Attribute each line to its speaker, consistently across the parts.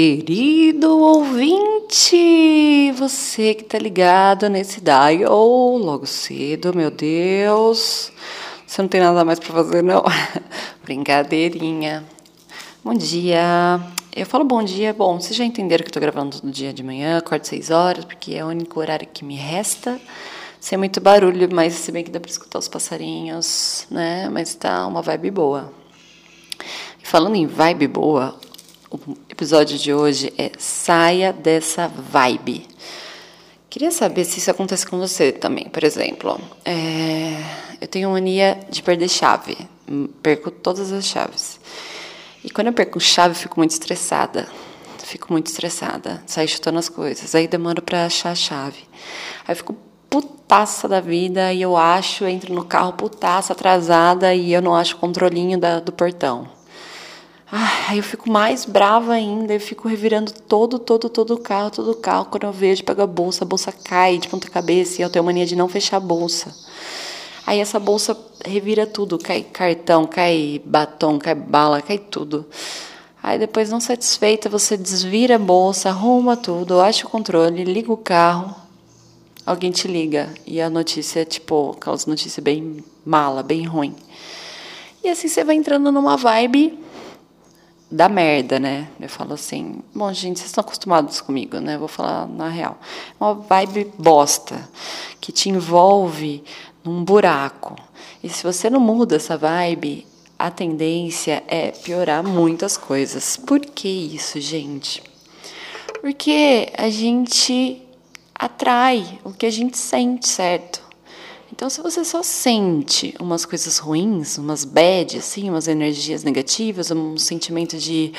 Speaker 1: Querido ouvinte, você que tá ligado nesse dial logo cedo, meu Deus. Você não tem nada mais para fazer, não? Brincadeirinha. Bom dia. Eu falo bom dia, bom, vocês já entenderam que eu tô gravando no dia de manhã, acordo seis horas, porque é o único horário que me resta. Sem muito barulho, mas se bem que dá pra escutar os passarinhos, né? Mas tá uma vibe boa. Falando em vibe boa, o episódio de hoje é Saia dessa vibe. Queria saber se isso acontece com você também. Por exemplo, é, eu tenho mania de perder chave. Perco todas as chaves. E quando eu perco chave, fico muito estressada. Fico muito estressada. Saio chutando as coisas. Aí demoro para achar a chave. Aí fico putaça da vida e eu acho, entro no carro putaça, atrasada e eu não acho o controlinho da, do portão. Ai, eu fico mais brava ainda, eu fico revirando todo, todo, todo o carro, todo o carro. Quando eu vejo, pego a bolsa, a bolsa cai de ponta cabeça e eu tenho mania de não fechar a bolsa. Aí essa bolsa revira tudo, cai cartão, cai batom, cai bala, cai tudo. Aí depois, não satisfeita, você desvira a bolsa, arruma tudo, acha o controle, liga o carro, alguém te liga. E a notícia é tipo, aquelas notícias bem mala, bem ruim. E assim você vai entrando numa vibe da merda, né? Eu falo assim, bom, gente, vocês estão acostumados comigo, né? Vou falar na real. Uma vibe bosta que te envolve num buraco. E se você não muda essa vibe, a tendência é piorar muitas coisas. Por que isso, gente? Porque a gente atrai o que a gente sente, certo? Então, se você só sente umas coisas ruins, umas bad, assim, umas energias negativas, um sentimento de,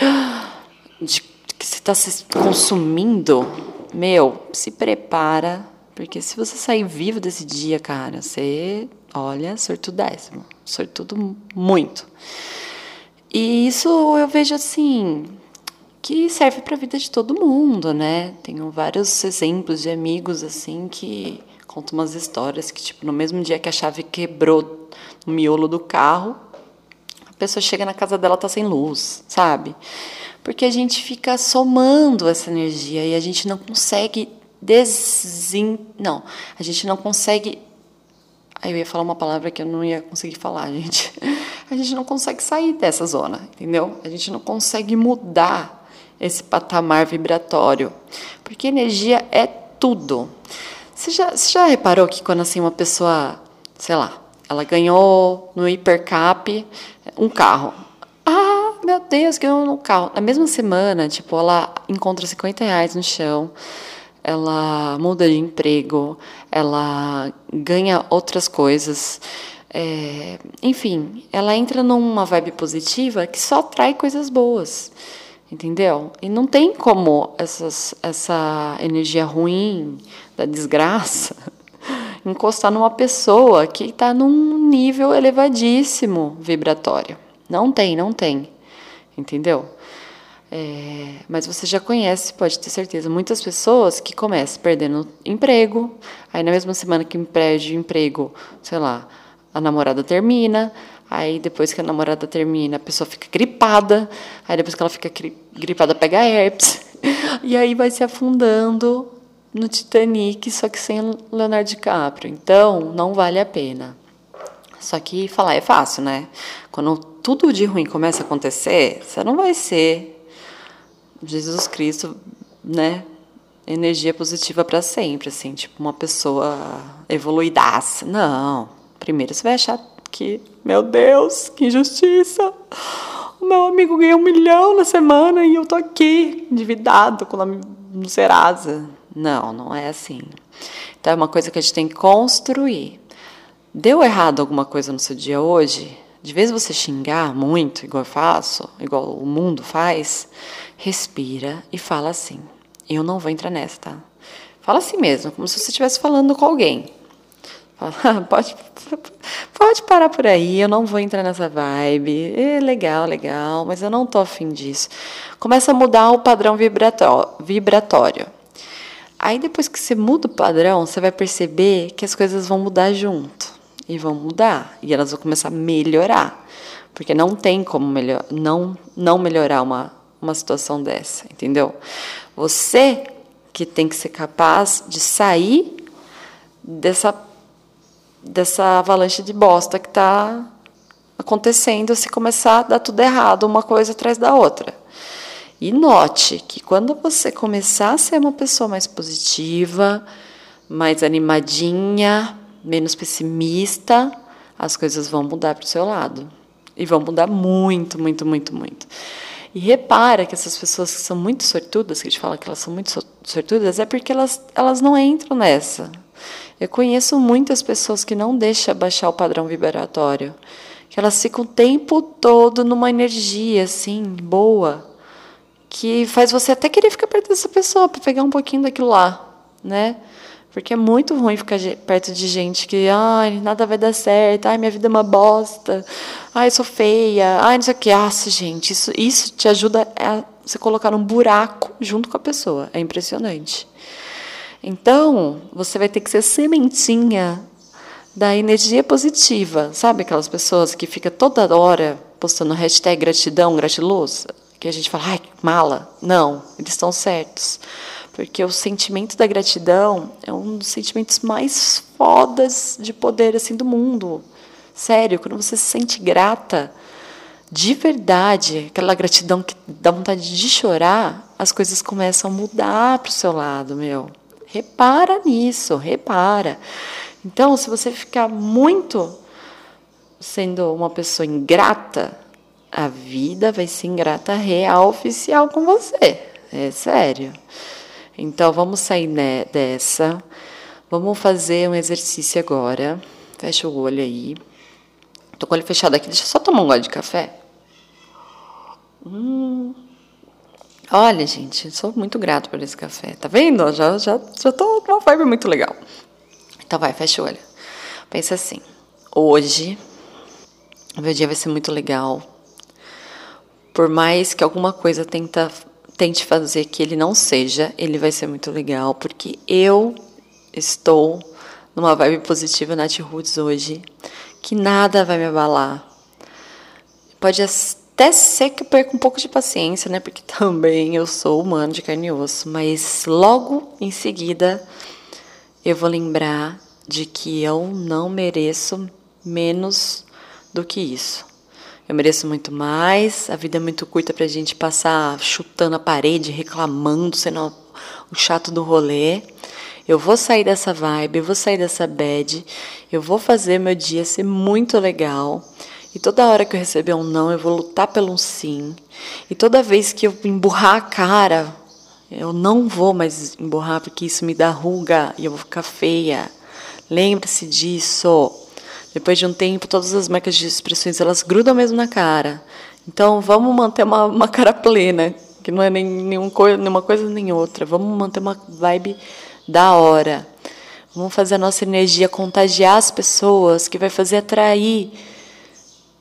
Speaker 1: de que você está se consumindo, meu, se prepara, porque se você sair vivo desse dia, cara, você, olha, sortudésimo, sortudo muito. E isso eu vejo assim, que serve para a vida de todo mundo, né? Tenho vários exemplos de amigos assim que conta umas histórias que, tipo, no mesmo dia que a chave quebrou no miolo do carro, a pessoa chega na casa dela tá sem luz, sabe? Porque a gente fica somando essa energia e a gente não consegue desin... Não, a gente não consegue... Aí eu ia falar uma palavra que eu não ia conseguir falar, gente. A gente não consegue sair dessa zona, entendeu? A gente não consegue mudar esse patamar vibratório. Porque energia é tudo. Você já, você já reparou que quando assim uma pessoa, sei lá, ela ganhou no hipercap um carro. Ah, meu Deus, ganhou um carro. Na mesma semana, tipo, ela encontra 50 reais no chão, ela muda de emprego, ela ganha outras coisas. É, enfim, ela entra numa vibe positiva que só atrai coisas boas. Entendeu? E não tem como essas, essa energia ruim da desgraça encostar numa pessoa que está num nível elevadíssimo vibratório. Não tem, não tem. Entendeu? É, mas você já conhece, pode ter certeza, muitas pessoas que começam perdendo emprego, aí na mesma semana que perde emprego, sei lá, a namorada termina, Aí depois que a namorada termina, a pessoa fica gripada. Aí depois que ela fica gripada, pega herpes. E aí vai se afundando no Titanic, só que sem Leonardo DiCaprio. Então, não vale a pena. Só que falar é fácil, né? Quando tudo de ruim começa a acontecer, você não vai ser Jesus Cristo, né? Energia positiva para sempre, assim, tipo uma pessoa evoluidaça. Não. Primeiro você vai achar que, meu Deus, que injustiça. O meu amigo ganhou um milhão na semana e eu tô aqui, endividado, com no Serasa. Não, não é assim. Então é uma coisa que a gente tem que construir. Deu errado alguma coisa no seu dia hoje? De vez você xingar muito, igual eu faço, igual o mundo faz, respira e fala assim: eu não vou entrar nessa, tá? Fala assim mesmo, como se você estivesse falando com alguém. pode, pode parar por aí, eu não vou entrar nessa vibe. É legal, legal, mas eu não tô afim disso. Começa a mudar o padrão vibratório. Aí depois que você muda o padrão, você vai perceber que as coisas vão mudar junto. E vão mudar. E elas vão começar a melhorar. Porque não tem como melhor, não, não melhorar uma, uma situação dessa, entendeu? Você que tem que ser capaz de sair dessa dessa avalanche de bosta que está acontecendo se começar a dar tudo errado, uma coisa atrás da outra. E note que quando você começar a ser uma pessoa mais positiva, mais animadinha, menos pessimista, as coisas vão mudar para o seu lado. E vão mudar muito, muito, muito, muito. E repara que essas pessoas que são muito sortudas, que a gente fala que elas são muito sortudas, é porque elas, elas não entram nessa. Eu conheço muitas pessoas que não deixam baixar o padrão vibratório, que elas ficam o tempo todo numa energia assim, boa, que faz você até querer ficar perto dessa pessoa para pegar um pouquinho daquilo lá, né? Porque é muito ruim ficar perto de gente que, ai, nada vai dar certo, ai, minha vida é uma bosta, ai, sou feia, ai, não sei o que. Nossa, gente, isso, isso te ajuda a se colocar num buraco junto com a pessoa. É impressionante. Então, você vai ter que ser sementinha da energia positiva. Sabe aquelas pessoas que fica toda hora postando hashtag gratidão, gratilosa? Que a gente fala, ai, mala. Não, eles estão certos. Porque o sentimento da gratidão é um dos sentimentos mais fodas de poder assim do mundo. Sério, quando você se sente grata, de verdade, aquela gratidão que dá vontade de chorar, as coisas começam a mudar para o seu lado, meu. Repara nisso, repara. Então, se você ficar muito sendo uma pessoa ingrata, a vida vai ser ingrata real oficial com você. É sério. Então, vamos sair né, dessa. Vamos fazer um exercício agora. Fecha o olho aí. Tô com o olho fechado aqui. Deixa eu só tomar um gole de café. Hum. Olha, gente, sou muito grato por esse café. Tá vendo? Já, já, já tô com uma vibe muito legal. Então vai, fecha o olho. Pensa assim. Hoje, o meu dia vai ser muito legal. Por mais que alguma coisa tenta tente fazer que ele não seja, ele vai ser muito legal, porque eu estou numa vibe positiva na Roots hoje, que nada vai me abalar. Pode até ser que eu perca um pouco de paciência, né? Porque também eu sou humano de carne e osso, mas logo em seguida eu vou lembrar de que eu não mereço menos do que isso. Eu mereço muito mais. A vida é muito curta para a gente passar chutando a parede, reclamando, sendo o chato do rolê. Eu vou sair dessa vibe, eu vou sair dessa bad, eu vou fazer meu dia ser muito legal. E toda hora que eu receber um não, eu vou lutar pelo um sim. E toda vez que eu emburrar a cara, eu não vou mais emburrar porque isso me dá ruga e eu vou ficar feia. Lembre-se disso. Depois de um tempo, todas as marcas de expressões elas grudam mesmo na cara. Então, vamos manter uma, uma cara plena, que não é nem nenhum, nenhuma coisa nem outra. Vamos manter uma vibe da hora. Vamos fazer a nossa energia contagiar as pessoas, que vai fazer atrair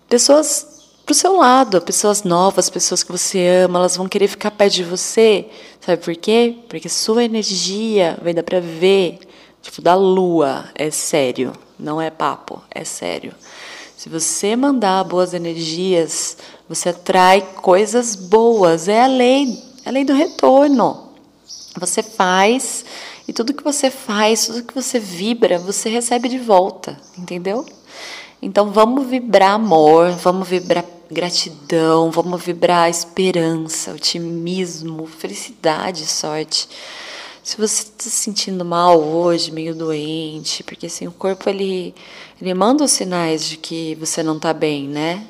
Speaker 1: pessoas para o seu lado, pessoas novas, pessoas que você ama, elas vão querer ficar perto de você. Sabe por quê? Porque sua energia vai dar para ver, tipo, da lua, é sério. Não é papo, é sério. Se você mandar boas energias, você atrai coisas boas. É a lei, é a lei do retorno. Você faz e tudo que você faz, tudo que você vibra, você recebe de volta, entendeu? Então vamos vibrar amor, vamos vibrar gratidão, vamos vibrar esperança, otimismo, felicidade, sorte. Se você está se sentindo mal hoje, meio doente, porque assim, o corpo ele, ele manda os sinais de que você não está bem, né?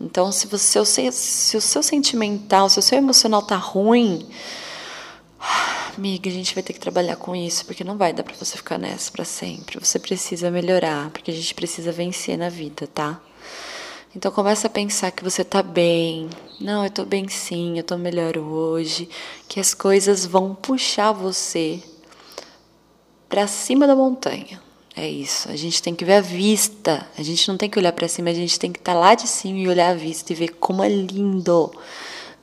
Speaker 1: Então, se, você, se o seu sentimental, se o seu emocional tá ruim, amiga, a gente vai ter que trabalhar com isso, porque não vai dar para você ficar nessa para sempre. Você precisa melhorar, porque a gente precisa vencer na vida, tá? Então começa a pensar que você está bem. Não, eu estou bem sim, eu estou melhor hoje. Que as coisas vão puxar você para cima da montanha. É isso. A gente tem que ver a vista. A gente não tem que olhar para cima, a gente tem que estar tá lá de cima e olhar a vista e ver como é lindo.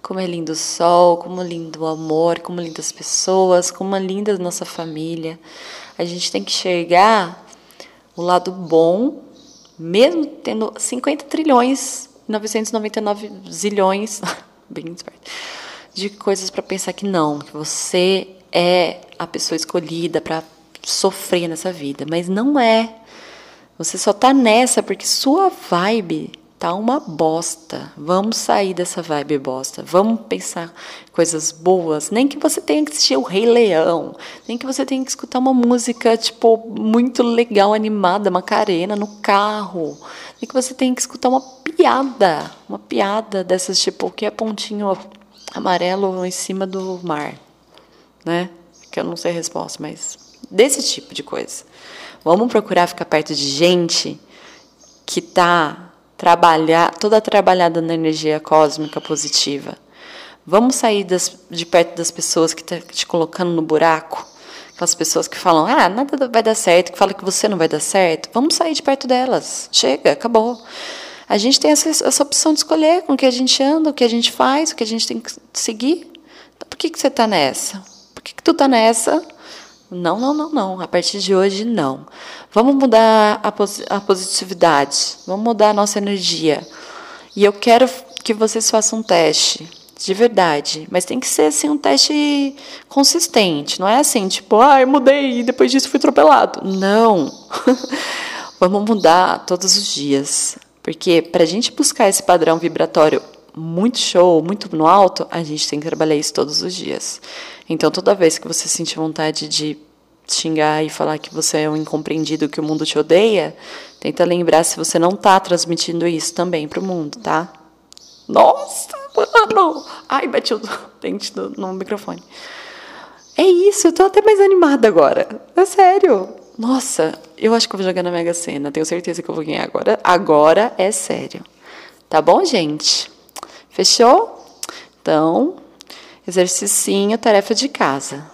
Speaker 1: Como é lindo o sol, como lindo o amor, como é lindo as pessoas, como é linda a nossa família. A gente tem que enxergar o lado bom mesmo tendo 50 trilhões, 999 zilhões, bem esperto, de coisas para pensar que não, que você é a pessoa escolhida para sofrer nessa vida, mas não é. Você só tá nessa porque sua vibe tá uma bosta. Vamos sair dessa vibe bosta. Vamos pensar coisas boas. Nem que você tenha que assistir o Rei Leão, nem que você tenha que escutar uma música tipo muito legal, animada, Macarena no carro. Nem que você tenha que escutar uma piada, uma piada dessas tipo que é pontinho amarelo em cima do mar, né? Que eu não sei a resposta, mas desse tipo de coisa. Vamos procurar ficar perto de gente que tá trabalhar, toda trabalhada na energia cósmica positiva. Vamos sair das, de perto das pessoas que estão tá te colocando no buraco. Aquelas pessoas que falam, ah, nada vai dar certo, que falam que você não vai dar certo. Vamos sair de perto delas. Chega, acabou. A gente tem essa, essa opção de escolher com o que a gente anda, o que a gente faz, o que a gente tem que seguir. Então, por que, que você está nessa? Por que, que tu está nessa? Não, não, não, não. A partir de hoje, não. Vamos mudar a, a positividade. Vamos mudar a nossa energia. E eu quero que vocês façam um teste. De verdade. Mas tem que ser assim um teste consistente. Não é assim, tipo, ah, eu mudei e depois disso fui atropelado. Não. Vamos mudar todos os dias. Porque para a gente buscar esse padrão vibratório muito show, muito no alto, a gente tem que trabalhar isso todos os dias. Então, toda vez que você sentir vontade de xingar e falar que você é um incompreendido, que o mundo te odeia, tenta lembrar se você não está transmitindo isso também para o mundo, tá? Nossa, mano! Ai, bati o dente no, no microfone. É isso, eu tô até mais animada agora. É sério. Nossa, eu acho que eu vou jogar na Mega Sena. Tenho certeza que eu vou ganhar agora. Agora é sério. Tá bom, gente? Fechou? Então, exercício, tarefa de casa.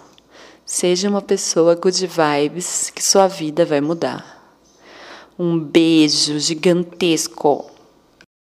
Speaker 1: Seja uma pessoa good vibes que sua vida vai mudar. Um beijo gigantesco